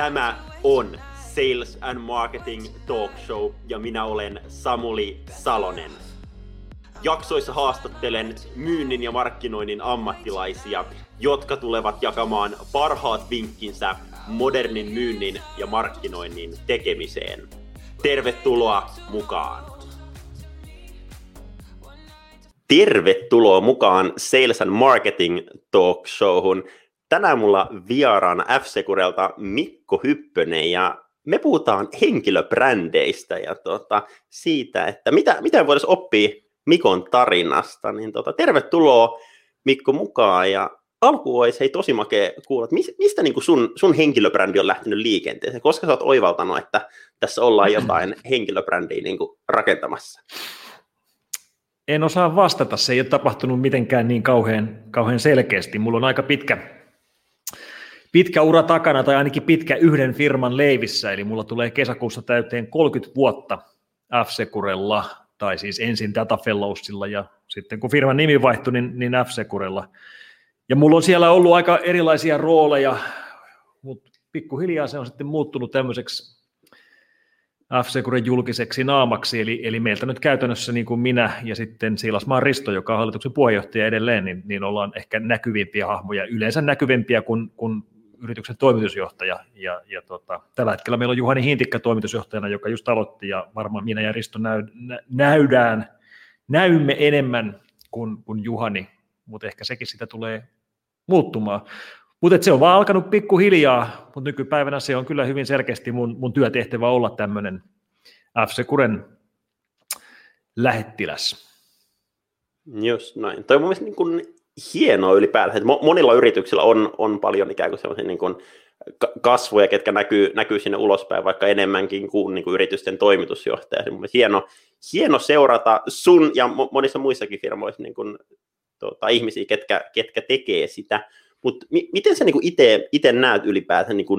Tämä on Sales and Marketing Talk Show ja minä olen Samuli Salonen. Jaksoissa haastattelen myynnin ja markkinoinnin ammattilaisia, jotka tulevat jakamaan parhaat vinkkinsä modernin myynnin ja markkinoinnin tekemiseen. Tervetuloa mukaan! Tervetuloa mukaan Sales and Marketing Talk Showhun. Tänään mulla vieraana f Mikko Hyppönen ja me puhutaan henkilöbrändeistä ja tuota, siitä, että mitä, mitä voitaisiin oppia Mikon tarinasta. Niin tuota, tervetuloa Mikko mukaan ja alkuun olisi hei, tosi makea kuulla, että mistä niin sun, sun henkilöbrändi on lähtenyt liikenteeseen, koska sä oot oivaltanut, että tässä ollaan jotain henkilöbrändiä niin rakentamassa? En osaa vastata, se ei ole tapahtunut mitenkään niin kauhean, kauhean selkeästi. Mulla on aika pitkä, pitkä ura takana, tai ainakin pitkä yhden firman leivissä, eli mulla tulee kesäkuussa täyteen 30 vuotta F-Securella, tai siis ensin Data Fellowsilla, ja sitten kun firman nimi vaihtui, niin, niin F-Securella. Ja mulla on siellä ollut aika erilaisia rooleja, mutta pikkuhiljaa se on sitten muuttunut tämmöiseksi f julkiseksi naamaksi, eli, eli meiltä nyt käytännössä niin kuin minä ja sitten Siilasmaan Risto, joka on hallituksen puheenjohtaja edelleen, niin, niin ollaan ehkä näkyvimpiä hahmoja, yleensä näkyvimpiä kuin, kuin yrityksen toimitusjohtaja. Ja, ja tota, tällä hetkellä meillä on Juhani Hintikkä toimitusjohtajana, joka just aloitti, ja varmaan minä ja Risto näy, nä, näydään, näymme enemmän kuin, kuin Juhani, mutta ehkä sekin sitä tulee muuttumaan. Mutta se on vaan alkanut pikkuhiljaa, mutta nykypäivänä se on kyllä hyvin selkeästi mun, mun työtehtävä olla tämmöinen FC Kuren lähettiläs. Just näin. Toi on mun niin kuin hienoa ylipäätään, että monilla yrityksillä on, on paljon ikään kuin sellaisia niin kuin kasvoja, ketkä näkyy, näkyy sinne ulospäin vaikka enemmänkin kuin, niin kuin yritysten toimitusjohtaja. Se on hieno, hieno seurata sun ja monissa muissakin firmoissa niin kuin, tuota, ihmisiä, ketkä, ketkä tekee sitä. Mutta mi- miten sä niinku itse näet ylipäätään niinku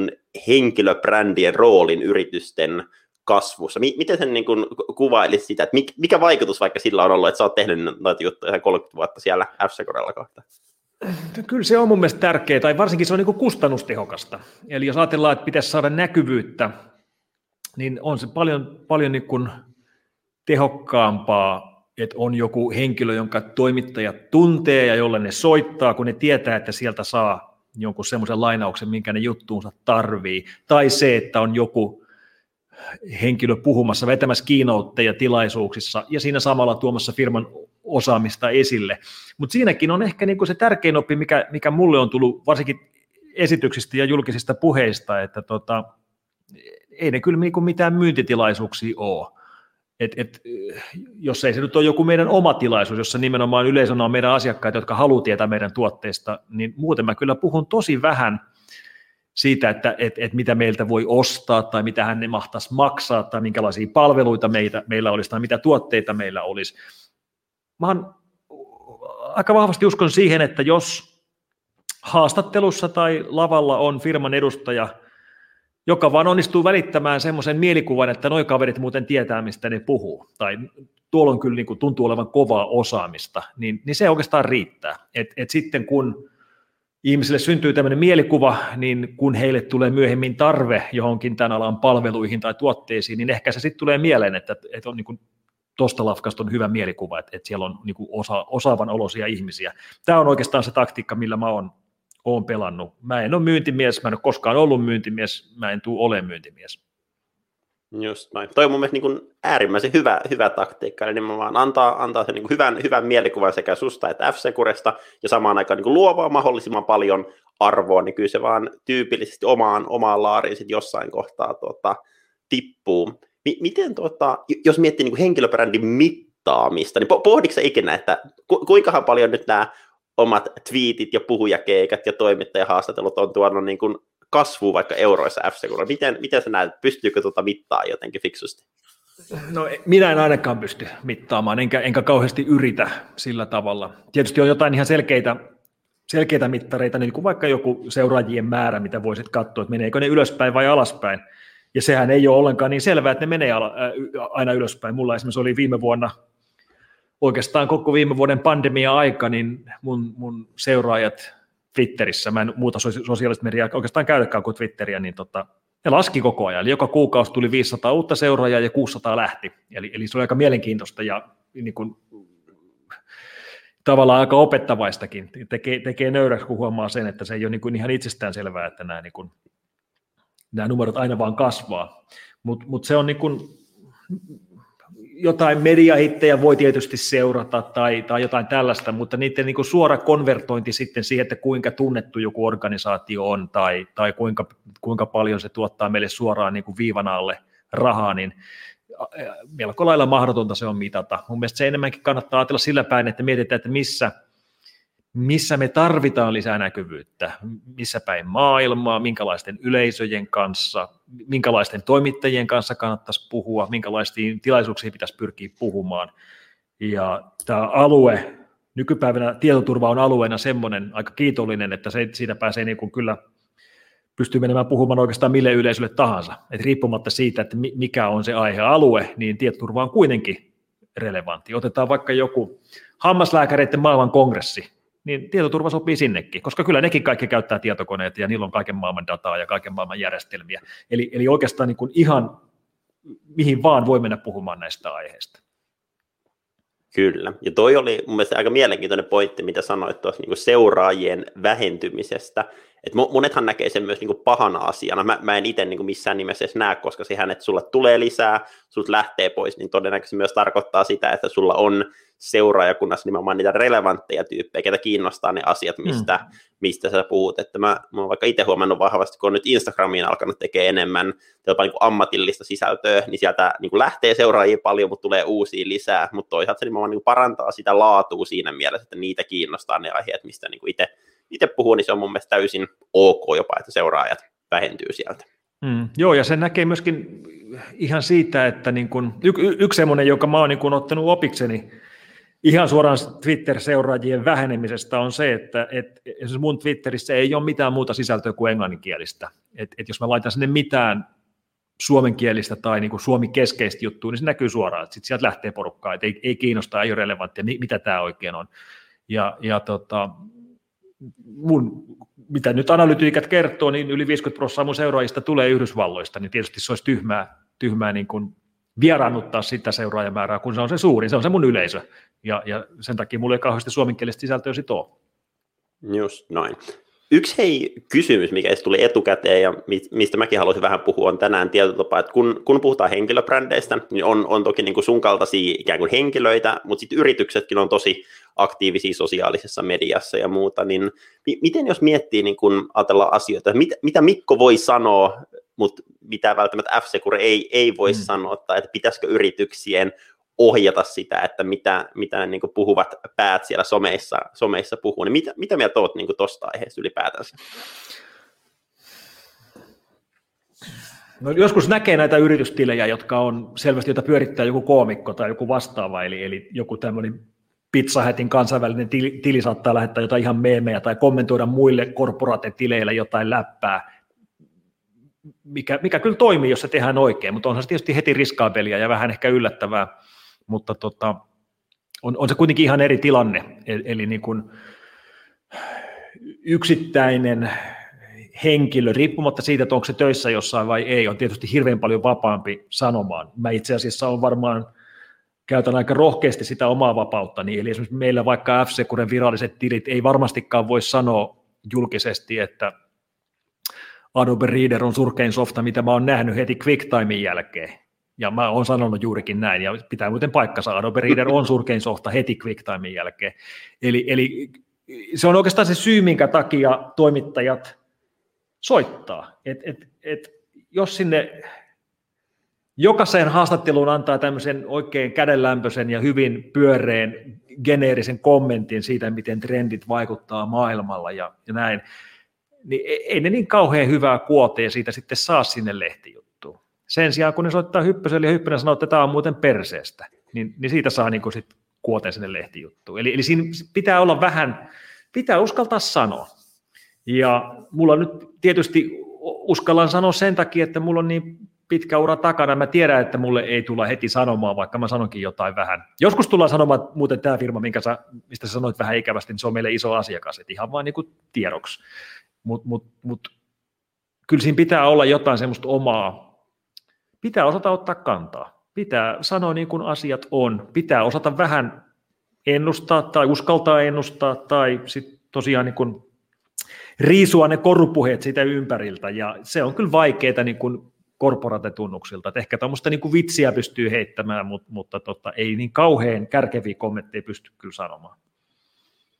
henkilöbrändien roolin yritysten kasvussa? Miten sä niinku kuvailisit sitä, että mikä vaikutus vaikka sillä on ollut, että sä oot tehnyt noita juttuja 30 vuotta siellä f kohta? Kyllä se on mun mielestä tärkeää, tai varsinkin se on niin kustannustehokasta. Eli jos ajatellaan, että pitäisi saada näkyvyyttä, niin on se paljon, paljon niin kuin tehokkaampaa että on joku henkilö, jonka toimittajat tuntee ja jolle ne soittaa, kun ne tietää, että sieltä saa jonkun semmoisen lainauksen, minkä ne juttuunsa tarvii. Tai se, että on joku henkilö puhumassa, vetämässä kiinoutteja tilaisuuksissa ja siinä samalla tuomassa firman osaamista esille. Mutta siinäkin on ehkä niinku se tärkein oppi, mikä, mikä mulle on tullut varsinkin esityksistä ja julkisista puheista, että tota, ei ne kyllä niinku mitään myyntitilaisuuksia ole et, et, jos ei se nyt ole joku meidän oma tilaisuus, jossa nimenomaan yleisönä on meidän asiakkaita, jotka haluaa tietää meidän tuotteista, niin muuten mä kyllä puhun tosi vähän siitä, että et, et mitä meiltä voi ostaa tai mitä hän ne mahtaisi maksaa tai minkälaisia palveluita meitä, meillä olisi tai mitä tuotteita meillä olisi. Mä aika vahvasti uskon siihen, että jos haastattelussa tai lavalla on firman edustaja – joka vaan onnistuu välittämään semmoisen mielikuvan, että noi kaverit muuten tietää, mistä ne puhuu, tai tuolla on kyllä niin kuin tuntuu olevan kovaa osaamista, niin, niin se oikeastaan riittää. Et, et sitten kun ihmisille syntyy tämmöinen mielikuva, niin kun heille tulee myöhemmin tarve johonkin tämän alan palveluihin tai tuotteisiin, niin ehkä se sitten tulee mieleen, että, että on niin tuosta lafkasta on hyvä mielikuva, että, että siellä on niin kuin osa, osaavan olosia ihmisiä. Tämä on oikeastaan se taktiikka, millä mä oon olen pelannut. Mä en ole myyntimies, mä en ole koskaan ollut myyntimies, mä en tule ole myyntimies. Just näin. Toi on mun mielestä niin kuin äärimmäisen hyvä, hyvä taktiikka, eli nimenomaan antaa, antaa sen niin kuin hyvän, hyvän mielikuvan sekä susta että f ja samaan aikaan niin kuin luovaa mahdollisimman paljon arvoa, niin kyllä se vaan tyypillisesti omaan, omaan laariin sit jossain kohtaa tuota, tippuu. M- miten, tuota, jos miettii niin kuin henkilöbrändin mittaamista, niin pohditko sä ikinä, että ku, kuinkahan paljon nyt nämä omat twiitit ja puhujakeikat ja toimittajahaastattelut on tuonut niin kuin kasvua vaikka euroissa f Miten, miten sä näet, pystyykö tuota mittaa jotenkin fiksusti? No minä en ainakaan pysty mittaamaan, enkä, enkä kauheasti yritä sillä tavalla. Tietysti on jotain ihan selkeitä, selkeitä mittareita, niin kuin vaikka joku seuraajien määrä, mitä voisit katsoa, että meneekö ne ylöspäin vai alaspäin. Ja sehän ei ole ollenkaan niin selvää, että ne menee aina ylöspäin. Mulla esimerkiksi oli viime vuonna oikeastaan koko viime vuoden pandemia-aika, niin mun, mun seuraajat Twitterissä, mä en muuta sosiaalista mediaa oikeastaan käytäkään kuin Twitteriä, niin tota, ne laski koko ajan. Eli joka kuukausi tuli 500 uutta seuraajaa ja 600 lähti. Eli, eli se oli aika mielenkiintoista ja niin kuin, tavallaan aika opettavaistakin. Tekee, tekee nöyräksi, kun huomaa sen, että se ei ole niin kuin ihan itsestään selvää, että nämä, niin kuin, nämä numerot aina vaan kasvaa. Mutta mut se on niin kuin, jotain mediahittejä voi tietysti seurata tai, tai jotain tällaista, mutta niiden niin suora konvertointi sitten siihen, että kuinka tunnettu joku organisaatio on tai, tai kuinka, kuinka paljon se tuottaa meille suoraan niin viivan alle rahaa, niin melko lailla mahdotonta se on mitata. Mun mielestä se enemmänkin kannattaa ajatella sillä päin, että mietitään, että missä, missä me tarvitaan lisää näkyvyyttä, missä päin maailmaa, minkälaisten yleisöjen kanssa, minkälaisten toimittajien kanssa kannattaisi puhua, minkälaisiin tilaisuuksiin pitäisi pyrkiä puhumaan. Ja tämä alue, nykypäivänä tietoturva on alueena semmoinen aika kiitollinen, että se, siitä pääsee niin kuin kyllä pystyy menemään puhumaan oikeastaan mille yleisölle tahansa. Et riippumatta siitä, että mikä on se aihealue, niin tietoturva on kuitenkin relevantti. Otetaan vaikka joku hammaslääkäreiden maailman kongressi, niin tietoturva sopii sinnekin, koska kyllä nekin kaikki käyttää tietokoneita ja niillä on kaiken maailman dataa ja kaiken maailman järjestelmiä. Eli, eli oikeastaan niin kuin ihan mihin vaan voi mennä puhumaan näistä aiheista. Kyllä, ja toi oli mun mielestä aika mielenkiintoinen pointti, mitä sanoit tuossa niin seuraajien vähentymisestä, et monethan näkee sen myös niin pahana asiana. Mä, mä en itse niin missään nimessä edes näe, koska sehän, että sulle tulee lisää, sut lähtee pois, niin todennäköisesti myös tarkoittaa sitä, että sulla on seuraajakunnassa nimenomaan niitä relevantteja tyyppejä, ketä kiinnostaa ne asiat, mistä, mm. mistä sä puhut. Että mä, mä oon vaikka itse huomannut vahvasti, kun on nyt Instagramiin alkanut tekemään enemmän jopa niin ammatillista sisältöä, niin sieltä niin lähtee seuraajia paljon, mutta tulee uusia lisää, mutta toisaalta se nimenomaan niin parantaa sitä laatua siinä mielessä, että niitä kiinnostaa ne aiheet, mistä niin itse itse puhuu, niin se on mun mielestä täysin ok jopa, että seuraajat vähentyy sieltä. Mm, joo, ja se näkee myöskin ihan siitä, että niin kun, y- y- yksi semmoinen, joka mä oon niin kun ottanut opikseni ihan suoraan Twitter-seuraajien vähenemisestä on se, että et, esimerkiksi mun Twitterissä ei ole mitään muuta sisältöä kuin englanninkielistä. Et, et jos mä laitan sinne mitään suomenkielistä tai niin kuin suomi-keskeistä juttua, niin se näkyy suoraan, että sit sieltä lähtee porukkaa, että ei, ei kiinnosta, ei ole relevanttia, mitä tämä oikein on. Ja, ja tota, mun, mitä nyt analytiikat kertoo, niin yli 50 prosenttia mun seuraajista tulee Yhdysvalloista, niin tietysti se olisi tyhmää, tyhmää niin kuin vieraannuttaa sitä seuraajamäärää, kun se on se suurin, se on se mun yleisö, ja, ja sen takia mulla ei kauheasti suomenkielistä sisältöä sit ole. Just noin. Yksi hei kysymys, mikä tuli etukäteen ja mistä mäkin haluaisin vähän puhua, on tänään tietotapa, että kun, kun puhutaan henkilöbrändeistä, niin on, on toki niin kuin sun kaltaisia ikään kuin henkilöitä, mutta sitten yrityksetkin on tosi aktiivisia sosiaalisessa mediassa ja muuta, niin miten jos miettii, niin kun ajatellaan asioita, mitä, mitä Mikko voi sanoa, mutta mitä välttämättä f ei, ei voi mm. sanoa, tai että pitäisikö yrityksien ohjata sitä, että mitä, mitä niin kuin puhuvat päät siellä someissa, someissa puhuu, niin mitä, mitä mieltä olet niin tuosta aiheesta ylipäätänsä? No, joskus näkee näitä yritystilejä, jotka on selvästi, joita pyörittää joku koomikko tai joku vastaava, eli, eli joku tämmöinen Pizza Hatin kansainvälinen tili, tili saattaa lähettää jotain ihan meemejä tai kommentoida muille korporaatetileillä jotain läppää, mikä, mikä kyllä toimii, jos se tehdään oikein, mutta onhan se tietysti heti riskaabelia ja vähän ehkä yllättävää mutta tota, on, on se kuitenkin ihan eri tilanne, eli, eli niin kuin yksittäinen henkilö, riippumatta siitä, että onko se töissä jossain vai ei, on tietysti hirveän paljon vapaampi sanomaan. Mä itse asiassa on varmaan, käytän aika rohkeasti sitä omaa vapautta, eli esimerkiksi meillä vaikka f viralliset tilit ei varmastikaan voi sanoa julkisesti, että Adobe Reader on surkein softa, mitä mä oon nähnyt heti QuickTimein jälkeen. Ja mä oon sanonut juurikin näin, ja pitää muuten paikkansa, Adobe Reader on surkein softa heti QuickTimein jälkeen. Eli, eli se on oikeastaan se syy, minkä takia toimittajat soittaa. Et, et, et, jos sinne jokaiseen haastatteluun antaa tämmöisen oikein kädenlämpöisen ja hyvin pyöreän geneerisen kommentin siitä, miten trendit vaikuttaa maailmalla ja, ja näin, niin e, ei ne niin kauhean hyvää kuotea siitä sitten saa sinne lehtiin sen sijaan, kun ne soittaa Hyppöselle ja Hyppönen sanoo, että tämä on muuten perseestä, niin, niin siitä saa niin sit kuoteen sinne lehtijuttuun. Eli, eli siinä pitää olla vähän, pitää uskaltaa sanoa. Ja mulla nyt tietysti uskallan sanoa sen takia, että mulla on niin pitkä ura takana. Mä tiedän, että mulle ei tulla heti sanomaan, vaikka mä sanonkin jotain vähän. Joskus tullaan sanomaan, että muuten tämä firma, minkä sä, mistä sä sanoit vähän ikävästi, niin se on meille iso asiakas, että ihan vain niin tiedoksi. Mutta mut, mut, kyllä siinä pitää olla jotain semmoista omaa, pitää osata ottaa kantaa, pitää sanoa niin kuin asiat on, pitää osata vähän ennustaa tai uskaltaa ennustaa tai sitten tosiaan niin kuin riisua ne korupuheet siitä ympäriltä ja se on kyllä vaikeaa niin kuin korporatetunnuksilta. Että ehkä tuommoista niin vitsiä pystyy heittämään, mutta, mutta tota, ei niin kauhean kärkeviä kommentteja pysty kyllä sanomaan.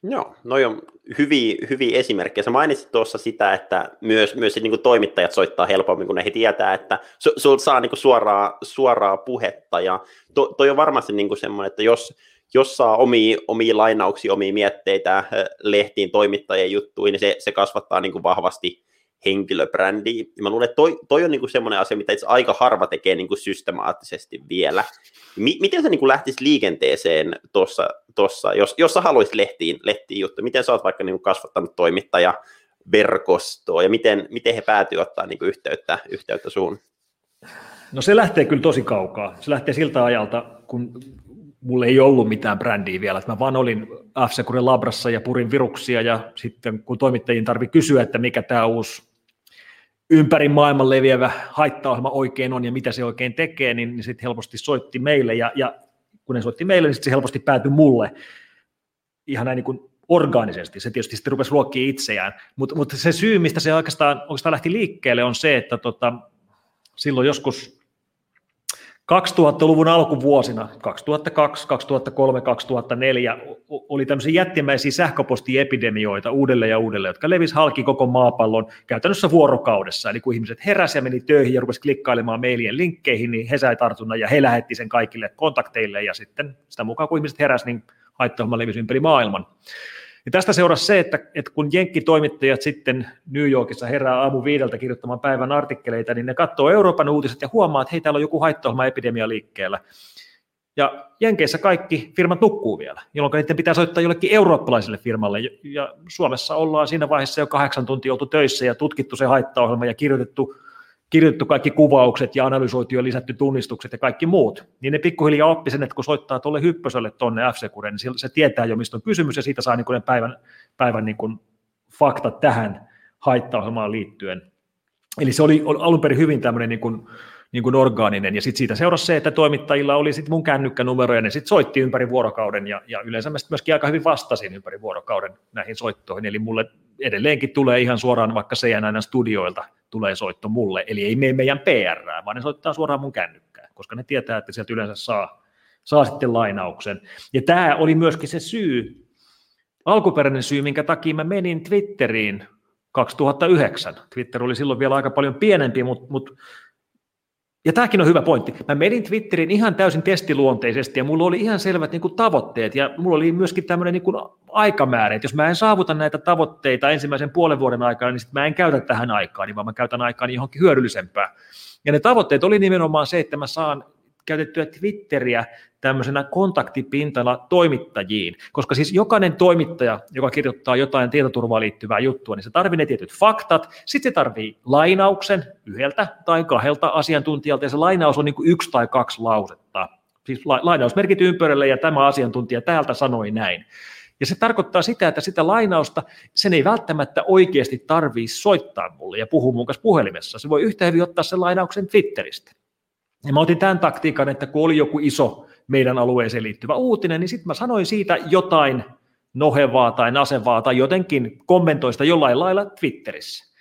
Joo, no on hyviä, hyviä esimerkkejä. Sä mainitsit tuossa sitä, että myös, myös niin kuin toimittajat soittaa helpommin, kun ne he tietää, että su, saa niin kuin suoraa, suoraa puhetta. Ja to, toi on varmasti niin semmoinen, että jos, jos saa omia, omia lainauksia, omia mietteitä lehtiin toimittajien juttuihin, niin se, se kasvattaa niin kuin vahvasti henkilöbrändiä. Ja mä luulen, että toi, toi on niin kuin semmoinen asia, mitä itse aika harva tekee niin kuin systemaattisesti vielä. M- miten sä niin kuin lähtisit liikenteeseen tuossa, tossa, jos, jos sä haluaisit lehtiin, lehtiin juttu, miten sä oot vaikka niin kuin kasvattanut toimittaja verkostoa ja miten, miten he päätyvät ottaa niin kuin yhteyttä, yhteyttä suun? No se lähtee kyllä tosi kaukaa. Se lähtee siltä ajalta, kun mulla ei ollut mitään brändiä vielä. Että mä vaan olin f labrassa ja purin viruksia ja sitten kun toimittajien tarvi kysyä, että mikä tämä uusi ympäri maailman leviävä haittaohjelma oikein on ja mitä se oikein tekee, niin, niin sitten helposti soitti meille ja, ja kun ne soitti meille, niin sitten se helposti päätyi mulle ihan näin niin kuin orgaanisesti. Se tietysti sitten rupesi ruokkimaan itseään, mutta mut se syy, mistä se oikeastaan, oikeastaan lähti liikkeelle, on se, että tota, silloin joskus 2000-luvun alkuvuosina, 2002, 2003, 2004, oli tämmöisiä jättimäisiä sähköpostiepidemioita uudelleen ja uudelleen, jotka levisi halki koko maapallon käytännössä vuorokaudessa. Eli kun ihmiset heräsi ja meni töihin ja rupesi klikkailemaan mailien linkkeihin, niin he sai tartunnan ja he lähetti sen kaikille kontakteille ja sitten sitä mukaan kun ihmiset heräsi, niin haittaohjelma levisi ympäri maailman. Ja tästä seurasi se, että, että kun jenkkitoimittajat sitten New Yorkissa herää aamu viideltä kirjoittamaan päivän artikkeleita, niin ne katsoo Euroopan uutiset ja huomaa, että hei, täällä on joku haittaohjelma epidemia liikkeellä. Ja Jenkeissä kaikki firmat nukkuu vielä, jolloin niiden pitää soittaa jollekin eurooppalaiselle firmalle. Ja Suomessa ollaan siinä vaiheessa jo kahdeksan tuntia oltu töissä ja tutkittu se haittaohjelma ja kirjoitettu kirjoitettu kaikki kuvaukset ja analysoitu ja lisätty tunnistukset ja kaikki muut, niin ne pikkuhiljaa oppi sen, että kun soittaa tuolle hyppöselle tuonne f niin se tietää jo, mistä on kysymys, ja siitä saa niin kuin ne päivän, päivän niin kuin faktat tähän haittaohjelmaan liittyen. Eli se oli alun perin hyvin tämmöinen niin kuin, niin kuin orgaaninen, ja sitten siitä seurasi se, että toimittajilla oli sitten mun kännykkänumero, ja ne sitten soitti ympäri vuorokauden, ja, ja yleensä mä myöskin aika hyvin vastasin ympäri vuorokauden näihin soittoihin, eli mulle edelleenkin tulee ihan suoraan vaikka CNN studioilta tulee soitto mulle, eli ei mene meidän PR, vaan ne soittaa suoraan mun kännykkään, koska ne tietää, että sieltä yleensä saa, saa sitten lainauksen. Ja tämä oli myöskin se syy, alkuperäinen syy, minkä takia mä menin Twitteriin 2009. Twitter oli silloin vielä aika paljon pienempi, mutta, mutta ja tämäkin on hyvä pointti. Mä menin Twitteriin ihan täysin testiluonteisesti ja mulla oli ihan selvät niin kuin, tavoitteet ja mulla oli myöskin tämmöinen niin aikamäärä, että jos mä en saavuta näitä tavoitteita ensimmäisen puolen vuoden aikana, niin sit mä en käytä tähän aikaan, niin vaan mä käytän aikaa johonkin hyödyllisempään. Ja ne tavoitteet oli nimenomaan se, että mä saan käytettyä Twitteriä tämmöisenä kontaktipintana toimittajiin, koska siis jokainen toimittaja, joka kirjoittaa jotain tietoturvaan liittyvää juttua, niin se tarvitsee ne tietyt faktat, sitten se tarvii lainauksen yhdeltä tai kahdelta asiantuntijalta, ja se lainaus on niin kuin yksi tai kaksi lausetta. Siis lainausmerkit ympärille, ja tämä asiantuntija täältä sanoi näin. Ja se tarkoittaa sitä, että sitä lainausta sen ei välttämättä oikeasti tarvitse soittaa mulle ja puhua mun kanssa puhelimessa. Se voi yhtä hyvin ottaa sen lainauksen Twitteristä. Ja mä otin tämän taktiikan, että kun oli joku iso meidän alueeseen liittyvä uutinen, niin sitten mä sanoin siitä jotain nohevaa tai nasevaa tai jotenkin kommentoista jollain lailla Twitterissä.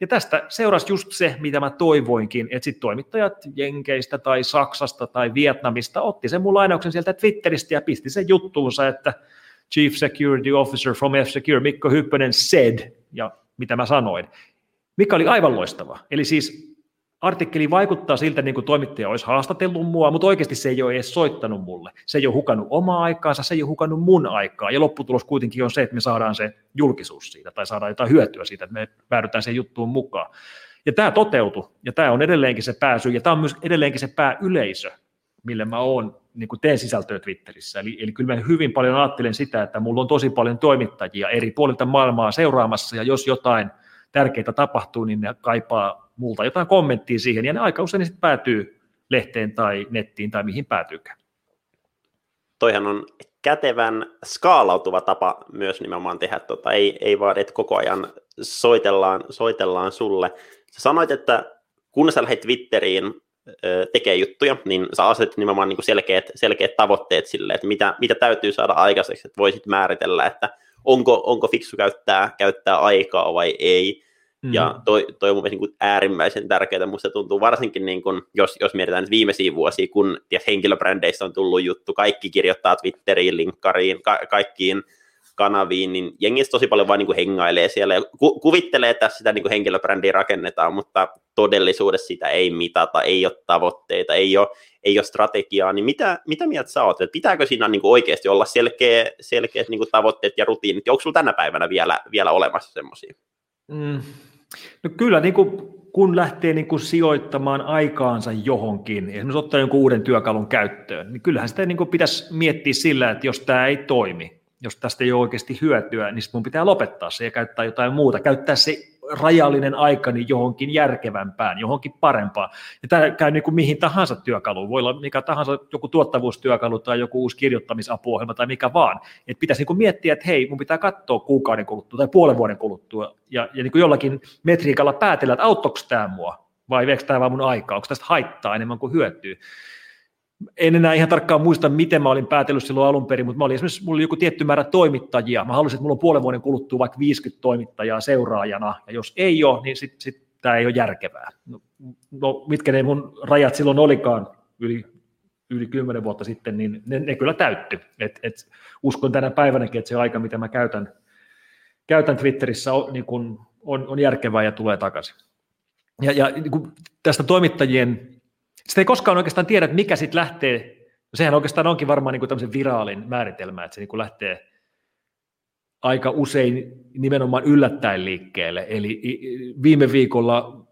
Ja tästä seurasi just se, mitä mä toivoinkin, että sitten toimittajat Jenkeistä tai Saksasta tai Vietnamista otti sen mun lainauksen sieltä Twitteristä ja pisti sen juttuunsa, että Chief Security Officer from F-Secure Mikko Hyppönen said, ja mitä mä sanoin, mikä oli aivan loistava. Eli siis artikkeli vaikuttaa siltä, niin kuin toimittaja olisi haastatellut mua, mutta oikeasti se ei ole edes soittanut mulle. Se ei ole hukannut omaa aikaansa, se ei ole hukannut mun aikaa. Ja lopputulos kuitenkin on se, että me saadaan se julkisuus siitä tai saadaan jotain hyötyä siitä, että me päädytään sen juttuun mukaan. Ja tämä toteutui, ja tämä on edelleenkin se pääsy, ja tämä on myös edelleenkin se pääyleisö, mille mä oon niin kuin teen sisältöä Twitterissä. Eli, eli kyllä mä hyvin paljon ajattelen sitä, että mulla on tosi paljon toimittajia eri puolilta maailmaa seuraamassa, ja jos jotain tärkeää tapahtuu, niin ne kaipaa multa jotain kommenttia siihen, ja ne aika usein sitten päätyy lehteen tai nettiin tai mihin päätyykään. Toihan on kätevän skaalautuva tapa myös nimenomaan tehdä, tota, ei, ei vaan, että koko ajan soitellaan, soitellaan sulle. sä sanoit, että kun sä lähdet Twitteriin tekee juttuja, niin sä asetit nimenomaan niin kuin selkeät, selkeät tavoitteet sille, että mitä, mitä täytyy saada aikaiseksi, että voisit määritellä, että onko, onko fiksu käyttää, käyttää aikaa vai ei. Mm-hmm. Ja toi, toi on mun niin äärimmäisen tärkeää. Musta tuntuu varsinkin, niin kun, jos, jos mietitään nyt viimeisiä vuosia, kun ties, henkilöbrändeistä on tullut juttu, kaikki kirjoittaa Twitteriin, linkkariin, ka- kaikkiin kanaviin, niin jengi tosi paljon vain niin hengailee siellä ja ku- kuvittelee, että sitä niin henkilöbrändiä rakennetaan, mutta todellisuudessa sitä ei mitata, ei ole tavoitteita, ei ole, ei ole strategiaa, niin mitä, mitä mieltä sä oot, että pitääkö siinä niin oikeasti olla selkeä, selkeät niin tavoitteet ja rutiinit, onko sulla tänä päivänä vielä, vielä olemassa semmoisia? Mm. No kyllä, niin kuin, kun lähtee niin kuin sijoittamaan aikaansa johonkin, esimerkiksi ottaa jonkun uuden työkalun käyttöön, niin kyllähän sitä niin kuin pitäisi miettiä sillä, että jos tämä ei toimi, jos tästä ei ole oikeasti hyötyä, niin mun pitää lopettaa se ja käyttää jotain muuta, käyttää se rajallinen aikani niin johonkin järkevämpään, johonkin parempaan. Ja tämä käy niin kuin mihin tahansa työkaluun, voi olla mikä tahansa joku tuottavuustyökalu tai joku uusi kirjoittamisapuohjelma tai mikä vaan. Et pitäisi niin kuin miettiä, että hei, mun pitää katsoa kuukauden kuluttua tai puolen vuoden kuluttua ja, ja niin kuin jollakin metriikalla päätellä, että auttoiko tämä mua vai viekö tämä vaan mun aikaa, onko tästä haittaa enemmän kuin hyötyy en enää ihan tarkkaan muista, miten mä olin päätellyt silloin alun perin, mutta mä olin esimerkiksi, mulla oli joku tietty määrä toimittajia. Mä halusin, että mulla on puolen vuoden kuluttua vaikka 50 toimittajaa seuraajana, ja jos ei ole, niin sitten sit tämä ei ole järkevää. No, no, mitkä ne mun rajat silloin olikaan yli, yli 10 vuotta sitten, niin ne, ne kyllä täytty. Et, et uskon tänä päivänäkin, että se aika, mitä mä käytän, käytän Twitterissä, on, niin kun, on, on järkevää ja tulee takaisin. Ja, ja niin kun tästä toimittajien sitä ei koskaan oikeastaan tiedä, että mikä sitten lähtee, no sehän oikeastaan onkin varmaan niin kuin tämmöisen viraalin määritelmä, että se niin kuin lähtee aika usein nimenomaan yllättäen liikkeelle. Eli viime viikolla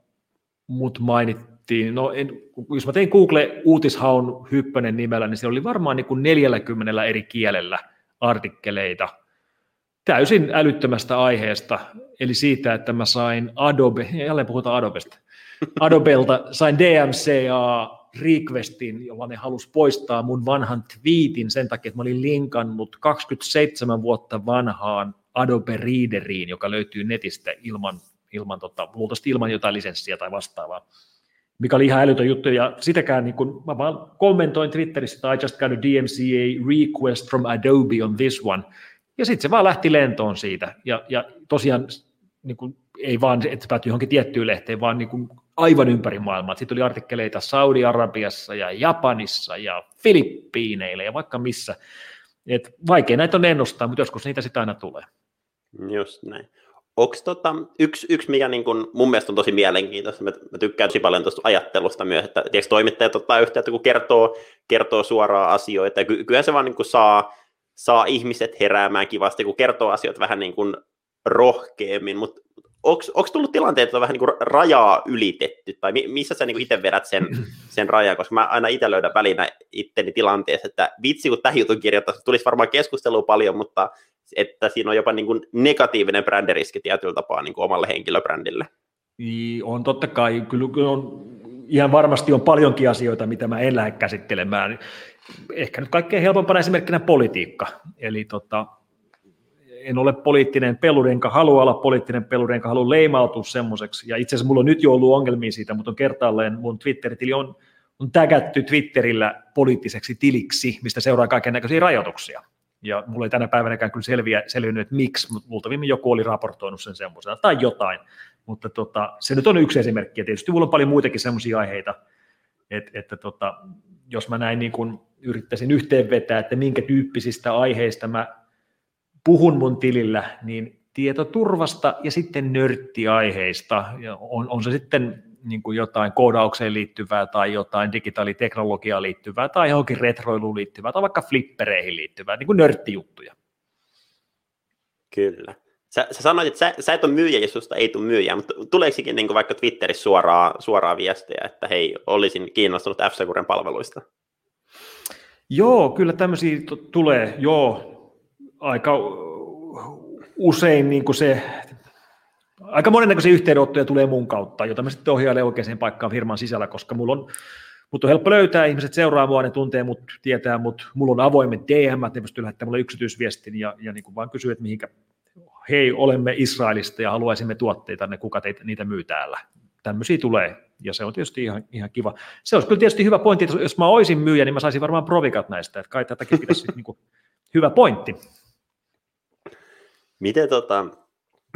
mut mainittiin, no en, jos mä tein Google-uutishaun Hyppönen nimellä, niin se oli varmaan niin kuin 40 eri kielellä artikkeleita täysin älyttömästä aiheesta, eli siitä, että mä sain Adobe, jälleen puhutaan Adobesta, Adobelta sain DMCA requestin, jolla ne halusi poistaa mun vanhan tweetin sen takia, että mä olin linkannut 27 vuotta vanhaan Adobe Readeriin, joka löytyy netistä ilman, ilman tota, luultavasti ilman jotain lisenssiä tai vastaavaa mikä oli ihan älytön juttu, ja sitäkään niin kun, mä vaan kommentoin Twitterissä, että I just got a DMCA request from Adobe on this one, ja sitten se vaan lähti lentoon siitä, ja, ja tosiaan niin kun, ei vaan, että päätyi johonkin tiettyyn lehteen, vaan niin kun, aivan ympäri maailmaa. Sitten tuli artikkeleita Saudi-Arabiassa ja Japanissa ja Filippiineillä ja vaikka missä. Et vaikea näitä on ennustaa, mutta joskus niitä sitä aina tulee. Just näin. Onko tota, yksi, yksi, mikä niin kun mun mielestä on tosi mielenkiintoista, mä, mä tykkään tosi paljon tuosta ajattelusta myös, että tiedätkö, toimittajat ottaa yhteyttä, kun kertoo, kertoo suoraan asioita, ja ky, kyllä se vaan niin saa, saa ihmiset heräämään kivasti, kun kertoo asioita vähän niin kuin rohkeammin, mutta onko tullut tilanteita, että on vähän niin kuin rajaa ylitetty, tai missä sä niin itse vedät sen, sen rajan, koska mä aina itse löydän välinä itteni tilanteessa, että vitsi kun tähän jutun kirjoittaisi, tulisi varmaan keskustelua paljon, mutta että siinä on jopa niin kuin negatiivinen brändiriski tietyllä tapaa niin kuin omalle henkilöbrändille. Niin, on totta kai, kyllä on, ihan varmasti on paljonkin asioita, mitä mä en lähde käsittelemään. Ehkä nyt kaikkein helpompana esimerkkinä politiikka, eli tota, en ole poliittinen peluri, enkä halua olla poliittinen peluri, enkä halua leimautua semmoiseksi. Ja itse asiassa mulla on nyt jo ollut ongelmia siitä, mutta on kertaalleen mun Twitter-tili on, on tägätty Twitterillä poliittiseksi tiliksi, mistä seuraa kaiken näköisiä rajoituksia. Ja mulla ei tänä päivänäkään kyllä selviä, selvinnyt, että miksi, mutta multa joku oli raportoinut sen semmoisena tai jotain. Mutta tota, se nyt on yksi esimerkki. Ja tietysti mulla on paljon muitakin semmoisia aiheita, että, että tota, jos mä näin niin kun yrittäisin yhteenvetää, että minkä tyyppisistä aiheista mä puhun mun tilillä, niin tietoturvasta ja sitten nörttiaiheista. Ja on, on se sitten niin kuin jotain koodaukseen liittyvää tai jotain digitaaliteknologiaan liittyvää tai johonkin retroiluun liittyvää tai vaikka flippereihin liittyvää, niin kuin nörttijuttuja. Kyllä. Sä, sä sanoit, että sä, sä et ole myyjä, jos susta ei tule myyjä, mutta tuleeksikin niin vaikka Twitterissä suoraa, suoraa viestejä, että hei, olisin kiinnostunut f palveluista? Joo, kyllä tämmöisiä t- tulee, joo, aika usein niin kuin se, aika monennäköisiä yhteydenottoja tulee mun kautta, jota mä sitten ohjailen oikeaan paikkaan firman sisällä, koska mulla on, mut on helppo löytää, ihmiset seuraa mua, ne tuntee mut, tietää mut, mulla on avoimet DM, ne pystyy lähettämään mulle yksityisviestin ja, ja niin kuin vaan kysyy, että mihinkä, hei, olemme Israelista ja haluaisimme tuotteita, ne kuka teitä, niitä myy täällä, tämmöisiä tulee, ja se on tietysti ihan, ihan kiva. Se olisi kyllä tietysti hyvä pointti, että jos mä olisin myyjä, niin mä saisin varmaan provikat näistä, että kai tätäkin pitäisi niin kuin, hyvä pointti. Miten tota,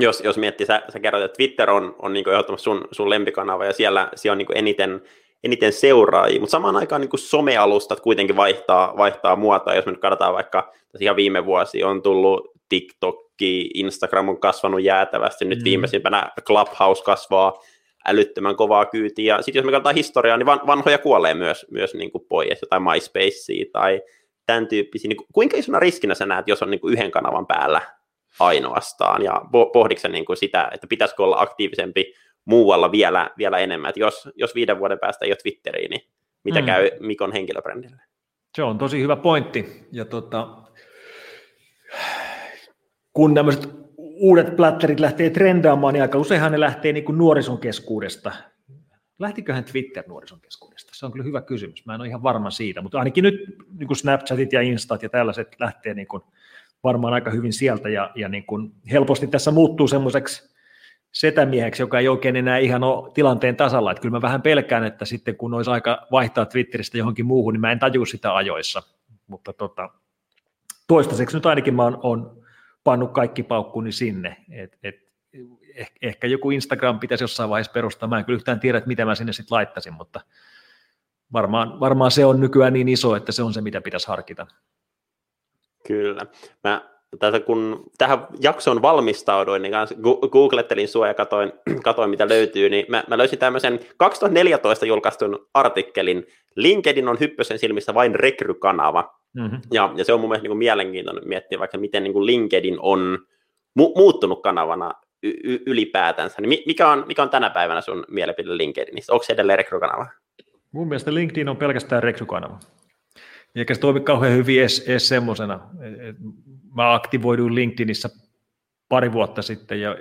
jos, jos miettii, sä, sä kerroit, että Twitter on, on niin ehdottomasti sun, sun lempikanava ja siellä, siellä on niin eniten, eniten seuraajia, mutta samaan aikaan niin somealustat kuitenkin vaihtaa, vaihtaa muotoa, jos me nyt katsotaan vaikka ihan viime vuosi on tullut TikTok, Instagram on kasvanut jäätävästi, nyt mm. viimeisimpänä Clubhouse kasvaa älyttömän kovaa kyytiä. Ja sitten jos me katsotaan historiaa, niin vanhoja kuolee myös, myös niin kuin pois, jotain MySpacea tai tämän tyyppisiä. Niin kuinka isona riskinä sä näet, jos on niin kuin yhden kanavan päällä ainoastaan, ja pohditko niin kuin sitä, että pitäisikö olla aktiivisempi muualla vielä, vielä enemmän, että jos, jos viiden vuoden päästä ei ole Twitteriä, niin mitä mm. käy Mikon henkilöbrändille? Se on tosi hyvä pointti, ja tota, kun tämmöiset uudet platterit lähtee trendaamaan, niin aika useinhan ne lähtee niin kuin nuorison keskuudesta. Lähtiköhän Twitter nuorison keskuudesta? Se on kyllä hyvä kysymys. Mä en ole ihan varma siitä, mutta ainakin nyt niin kuin Snapchatit ja Instat ja tällaiset lähtee niin kuin varmaan aika hyvin sieltä ja, ja niin kuin helposti tässä muuttuu semmoiseksi setämieheksi, joka ei oikein enää ihan ole tilanteen tasalla. Että kyllä mä vähän pelkään, että sitten kun olisi aika vaihtaa Twitteristä johonkin muuhun, niin mä en taju sitä ajoissa. Mutta tota, toistaiseksi nyt ainakin mä oon, oon pannut kaikki paukkuni sinne. Et, et, eh, ehkä joku Instagram pitäisi jossain vaiheessa perustaa. Mä en kyllä yhtään tiedä, että mitä mä sinne sitten laittaisin, mutta varmaan, varmaan se on nykyään niin iso, että se on se, mitä pitäisi harkita. Kyllä. Mä tätä kun tähän jaksoon valmistauduin, niin googlettelin sua ja katoin, katoin mitä löytyy, niin mä, mä löysin tämmöisen 2014 julkaistun artikkelin, LinkedIn on hyppösen silmissä vain rekrykanava. Mm-hmm. Ja, ja se on mun mielestä niin kuin mielenkiintoinen miettiä vaikka, miten niin kuin LinkedIn on mu- muuttunut kanavana y- ylipäätänsä. Niin mikä, on, mikä on tänä päivänä sun mielipide LinkedInistä? Onko se edelleen rekrykanava? Mun mielestä LinkedIn on pelkästään rekrykanava. Eikä se toimi kauhean hyvin edes, edes semmoisena. Mä aktivoiduin LinkedInissä pari vuotta sitten ja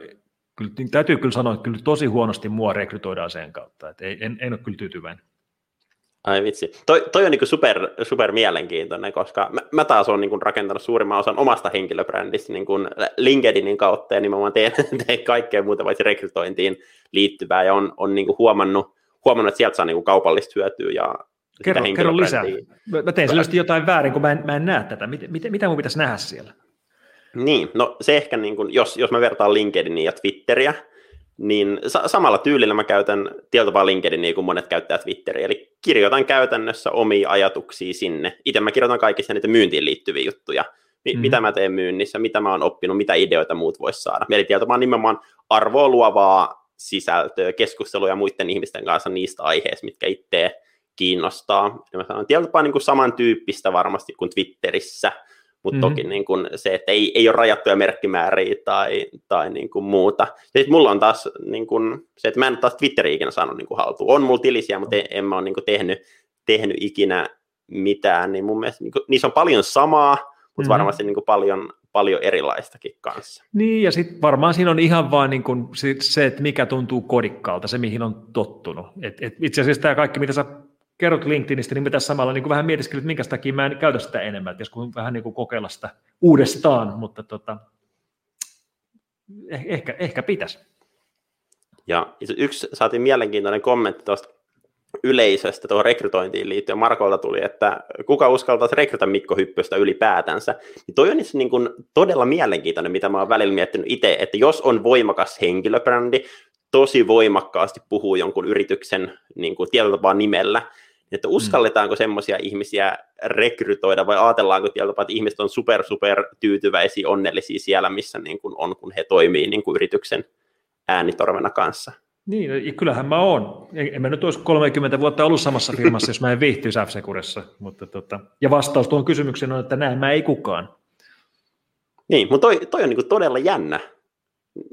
kyllä, niin täytyy kyllä sanoa, että kyllä tosi huonosti mua rekrytoidaan sen kautta. Että en, en ole kyllä tyytyväinen. Ai vitsi. Toi, toi on niin super, super mielenkiintoinen, koska mä, mä taas olen niin rakentanut suurimman osan omasta henkilöbrändistä niin kuin LinkedInin kautta ja nimenomaan teen, teen kaikkea muuta paitsi rekrytointiin liittyvää ja on, on niin huomannut, huomannut, että sieltä saa niin kaupallista hyötyä ja Kerro, kerro lisää. Mä teen selvästi jotain väärin, kun mä en, mä en näe tätä. Mitä, mitä, mitä mun pitäisi nähdä siellä? Niin, no se ehkä, niin kun, jos, jos mä vertaan LinkedInia ja Twitteriä, niin sa- samalla tyylillä mä käytän tietopaa LinkedInia niin kuin monet käyttää Twitteriä, eli kirjoitan käytännössä omia ajatuksia sinne. Itse mä kirjoitan kaikissa niitä myyntiin liittyviä juttuja, Mi- mm. mitä mä teen myynnissä, mitä mä oon oppinut, mitä ideoita muut vois saada. Eli tietopaa nimenomaan arvoa luovaa sisältöä, keskusteluja muiden ihmisten kanssa niistä aiheista, mitkä itse kiinnostaa. Ja mä sanon, tietyllä niin kuin samantyyppistä varmasti kuin Twitterissä, mutta mm-hmm. toki niin kuin se, että ei, ei ole rajattuja merkkimääriä tai, tai niin kuin muuta. Ja sitten mulla on taas niin kuin, se, että mä en ole taas Twitteriä ikinä saanut niin kuin haltuun. On mulla tilisiä, mutta en, en mä ole niin kuin tehnyt, tehnyt ikinä mitään, niin mun mielestä niin kuin, niissä on paljon samaa, mutta mm-hmm. varmasti niin kuin paljon, paljon erilaistakin kanssa. Niin, ja sitten varmaan siinä on ihan vaan niin kuin se, että mikä tuntuu kodikkaalta, se mihin on tottunut. Et, et itse asiassa tämä kaikki, mitä sä kerrot LinkedInistä, niin tässä samalla niin kuin vähän mietiskelin, että minkä takia mä en käytä sitä enemmän, jos kun vähän niin kuin kokeilla sitä uudestaan, mutta tota, eh, ehkä, ehkä pitäisi. Ja yksi saatiin mielenkiintoinen kommentti tuosta yleisöstä tuohon rekrytointiin liittyen. Markolta tuli, että kuka uskaltaisi rekrytä Mikko Hyppöstä ylipäätänsä. Niin toi on niin kuin todella mielenkiintoinen, mitä mä oon välillä miettinyt itse, että jos on voimakas henkilöbrändi, tosi voimakkaasti puhuu jonkun yrityksen niin kuin tietyllä tapaa nimellä, että mm. uskalletaanko semmoisia ihmisiä rekrytoida vai ajatellaanko tietyllä että ihmiset on super super tyytyväisiä, onnellisia siellä, missä niin kuin on, kun he toimii niin kuin yrityksen äänitorvena kanssa. Niin, kyllähän mä oon. En mä nyt olisi 30 vuotta ollut samassa firmassa, jos mä en viihtyisi f mutta tota, ja vastaus tuohon kysymykseen on, että näin mä ei kukaan. Niin, mutta toi, toi on niin todella jännä,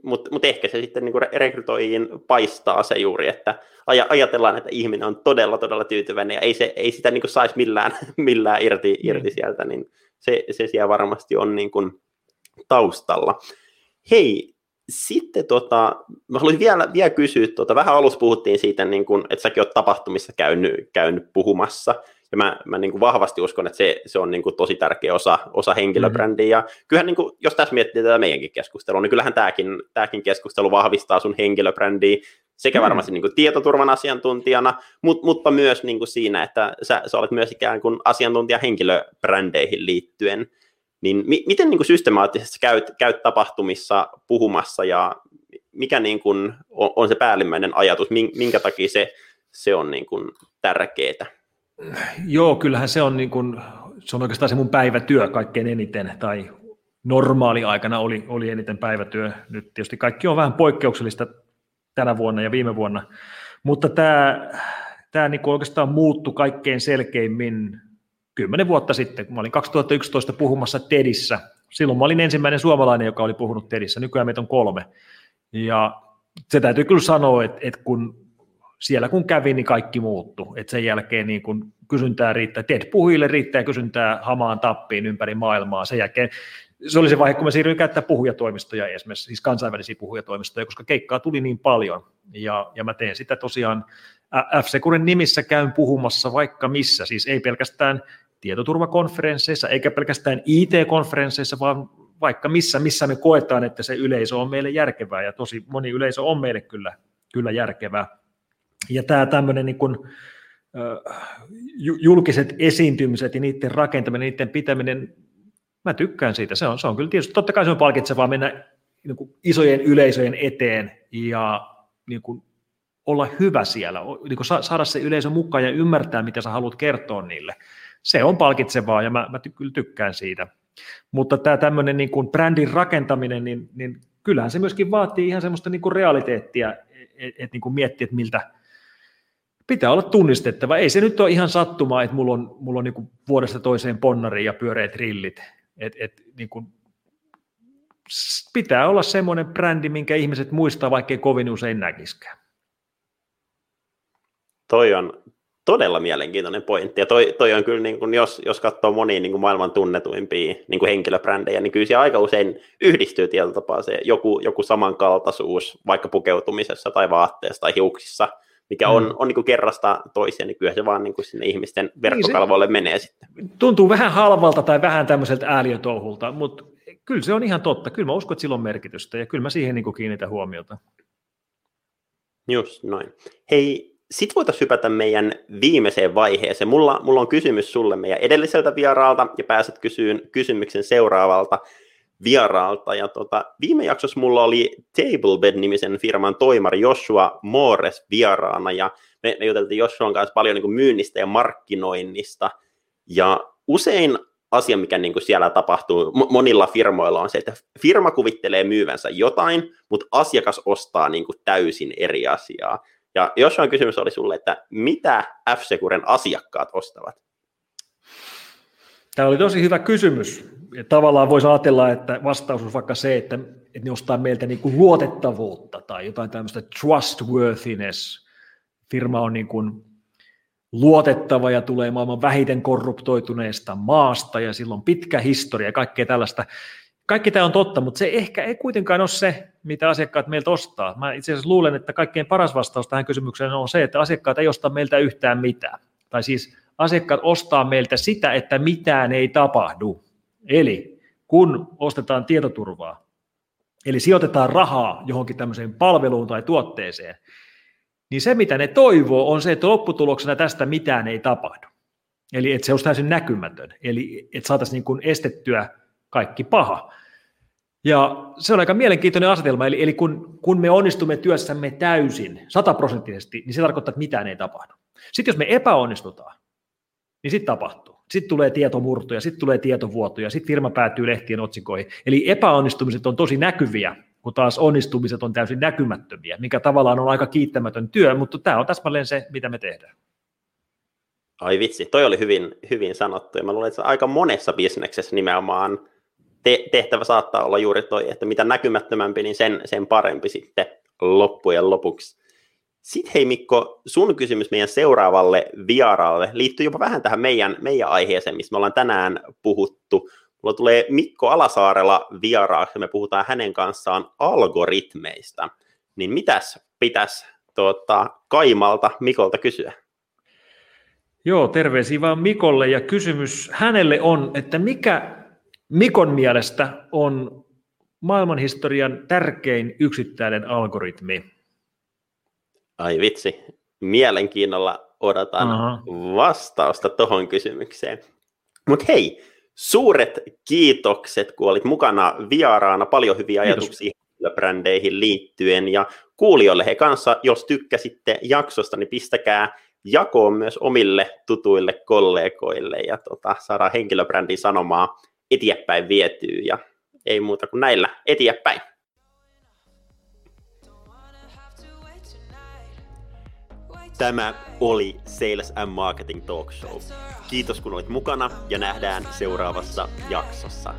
mutta mut ehkä se sitten niinku rekrytoijiin paistaa se juuri, että ajatellaan, että ihminen on todella, todella tyytyväinen ja ei, se, ei sitä niinku saisi millään, millään irti, mm. irti sieltä, niin se, se siellä varmasti on niinku taustalla. Hei, sitten tota, mä haluaisin vielä, vielä kysyä, tota, vähän alussa puhuttiin siitä, niin kun, että säkin oot tapahtumissa käynyt, käynyt puhumassa, ja mä, mä niin kuin vahvasti uskon, että se, se on niin kuin tosi tärkeä osa, osa henkilöbrändiä. Mm-hmm. Ja kyllähän, niin kuin, jos tässä miettii tätä meidänkin keskustelua, niin kyllähän tämäkin, tämäkin keskustelu vahvistaa sun henkilöbrändiä. sekä varmasti niin kuin tietoturvan asiantuntijana, mutta, mutta myös niin kuin siinä, että sä, sä olet myös ikään kuin asiantuntija henkilöbrändeihin liittyen. Niin mi, miten niin kuin systemaattisesti käyt, käyt tapahtumissa puhumassa ja mikä niin kuin on, on se päällimmäinen ajatus, minkä takia se, se on niin kuin tärkeää? Joo, kyllähän se on, niin kuin, se on oikeastaan se mun päivätyö kaikkein eniten, tai normaali aikana oli, oli eniten päivätyö. Nyt tietysti kaikki on vähän poikkeuksellista tänä vuonna ja viime vuonna, mutta tämä, tämä niin kuin oikeastaan muuttui kaikkein selkeimmin kymmenen vuotta sitten, kun mä olin 2011 puhumassa TEDissä. Silloin mä olin ensimmäinen suomalainen, joka oli puhunut TEDissä, nykyään meitä on kolme. Ja se täytyy kyllä sanoa, että, että kun siellä kun kävi, niin kaikki muuttu. Et sen jälkeen niin kun kysyntää riittää, TED-puhujille riittää kysyntää hamaan tappiin ympäri maailmaa. Sen jälkeen se oli se vaihe, kun mä siirryin käyttää puhujatoimistoja esimerkiksi, siis kansainvälisiä puhujatoimistoja, koska keikkaa tuli niin paljon. Ja, ja mä teen sitä tosiaan F-Securen nimissä käyn puhumassa vaikka missä, siis ei pelkästään tietoturvakonferensseissa, eikä pelkästään IT-konferensseissa, vaan vaikka missä, missä me koetaan, että se yleisö on meille järkevää, ja tosi moni yleisö on meille kyllä, kyllä järkevää. Ja tämä tämmöinen niin kuin, julkiset esiintymiset ja niiden rakentaminen, niiden pitäminen, mä tykkään siitä. Se on, se on kyllä tietysti, totta kai se on palkitsevaa mennä niin kuin isojen yleisöjen eteen ja niin kuin olla hyvä siellä, niin kuin saada se yleisö mukaan ja ymmärtää, mitä sä haluat kertoa niille. Se on palkitsevaa ja mä, mä ty- kyllä tykkään siitä. Mutta tämä tämmöinen niin kuin brändin rakentaminen, niin, niin kyllähän se myöskin vaatii ihan semmoista niin kuin realiteettia, että et, et, niin miettiä, että miltä, pitää olla tunnistettava. Ei se nyt ole ihan sattumaa, että mulla on, mulla on niin vuodesta toiseen ponnari ja pyöreät rillit. Et, et, niin kuin, pitää olla semmoinen brändi, minkä ihmiset muistaa, vaikkei kovin usein näkiskään. Toi on todella mielenkiintoinen pointti. Ja toi, toi on kyllä, niin kuin, jos, jos katsoo monia niin kuin maailman tunnetuimpia niin kuin henkilöbrändejä, niin kyllä siellä aika usein yhdistyy tietyllä tapaa se joku, joku samankaltaisuus, vaikka pukeutumisessa tai vaatteessa tai hiuksissa – mikä on, mm. on niin kuin kerrasta toiseen, niin kyllä se vaan niin kuin sinne ihmisten verkkokalvoille niin se menee sitten. Tuntuu vähän halvalta tai vähän tämmöiseltä ääliötouhulta, mutta kyllä se on ihan totta. Kyllä mä uskon, että sillä on merkitystä ja kyllä mä siihen niin kuin kiinnitän huomiota. Just noin. Hei, sitten voitaisiin hypätä meidän viimeiseen vaiheeseen. Mulla, mulla on kysymys sulle meidän edelliseltä vieraalta ja pääset kysyyn kysymyksen seuraavalta vieraalta. Ja tota, viime jaksossa mulla oli Tablebed-nimisen firman toimari Joshua Moores vieraana, ja me, me juteltiin Joshuan kanssa paljon niin kuin myynnistä ja markkinoinnista, ja usein asia, mikä niin kuin siellä tapahtuu monilla firmoilla on se, että firma kuvittelee myyvänsä jotain, mutta asiakas ostaa niin kuin täysin eri asiaa. Ja Joshuan kysymys oli sulle, että mitä F-Securen asiakkaat ostavat? Tämä oli tosi hyvä kysymys. Ja tavallaan voisi ajatella, että vastaus on vaikka se, että, että ne ostaa meiltä niin kuin luotettavuutta tai jotain tämmöistä trustworthiness. Firma on niin kuin luotettava ja tulee maailman vähiten korruptoituneesta maasta ja sillä on pitkä historia ja kaikkea tällaista. Kaikki tämä on totta, mutta se ehkä ei kuitenkaan ole se, mitä asiakkaat meiltä ostaa. Mä itse asiassa luulen, että kaikkein paras vastaus tähän kysymykseen on se, että asiakkaat ei osta meiltä yhtään mitään. Tai siis asiakkaat ostaa meiltä sitä, että mitään ei tapahdu. Eli kun ostetaan tietoturvaa, eli sijoitetaan rahaa johonkin tämmöiseen palveluun tai tuotteeseen, niin se mitä ne toivoo on se, että lopputuloksena tästä mitään ei tapahdu. Eli että se olisi täysin näkymätön, eli että saataisiin niin estettyä kaikki paha. Ja se on aika mielenkiintoinen asetelma, eli, eli kun, kun me onnistumme työssämme täysin, sataprosenttisesti, niin se tarkoittaa, että mitään ei tapahdu. Sitten jos me epäonnistutaan, niin sitten tapahtuu. Sitten tulee tietomurtoja, sitten tulee tietovuotoja, sitten firma päätyy lehtien otsikoihin. Eli epäonnistumiset on tosi näkyviä, kun taas onnistumiset on täysin näkymättömiä, mikä tavallaan on aika kiittämätön työ, mutta tämä on täsmälleen se, mitä me tehdään. Ai vitsi, toi oli hyvin, hyvin sanottu. Ja mä luulen, että aika monessa bisneksessä nimenomaan te- tehtävä saattaa olla juuri toi, että mitä näkymättömämpi, niin sen, sen parempi sitten loppujen lopuksi. Sitten hei Mikko, sun kysymys meidän seuraavalle vieraalle liittyy jopa vähän tähän meidän, meidän aiheeseen, mistä me ollaan tänään puhuttu. Mulla tulee Mikko Alasaarella vieraaksi, me puhutaan hänen kanssaan algoritmeista. Niin mitäs pitäisi tuota, Kaimalta Mikolta kysyä? Joo, terveisiä vaan Mikolle ja kysymys hänelle on, että mikä Mikon mielestä on maailmanhistorian tärkein yksittäinen algoritmi? Ai vitsi, mielenkiinnolla odotan uh-huh. vastausta tuohon kysymykseen. Mutta hei, suuret kiitokset, kun olit mukana vieraana. Paljon hyviä Kiitos. ajatuksia brändeihin liittyen. Ja kuulijoille he kanssa, jos tykkäsitte jaksosta, niin pistäkää jakoon myös omille tutuille kollegoille ja tota, saadaan henkilöbrändin sanomaa eteenpäin vietyä. Ja ei muuta kuin näillä eteenpäin. Tämä oli Sales and Marketing Talk Show. Kiitos kun olit mukana ja nähdään seuraavassa jaksossa.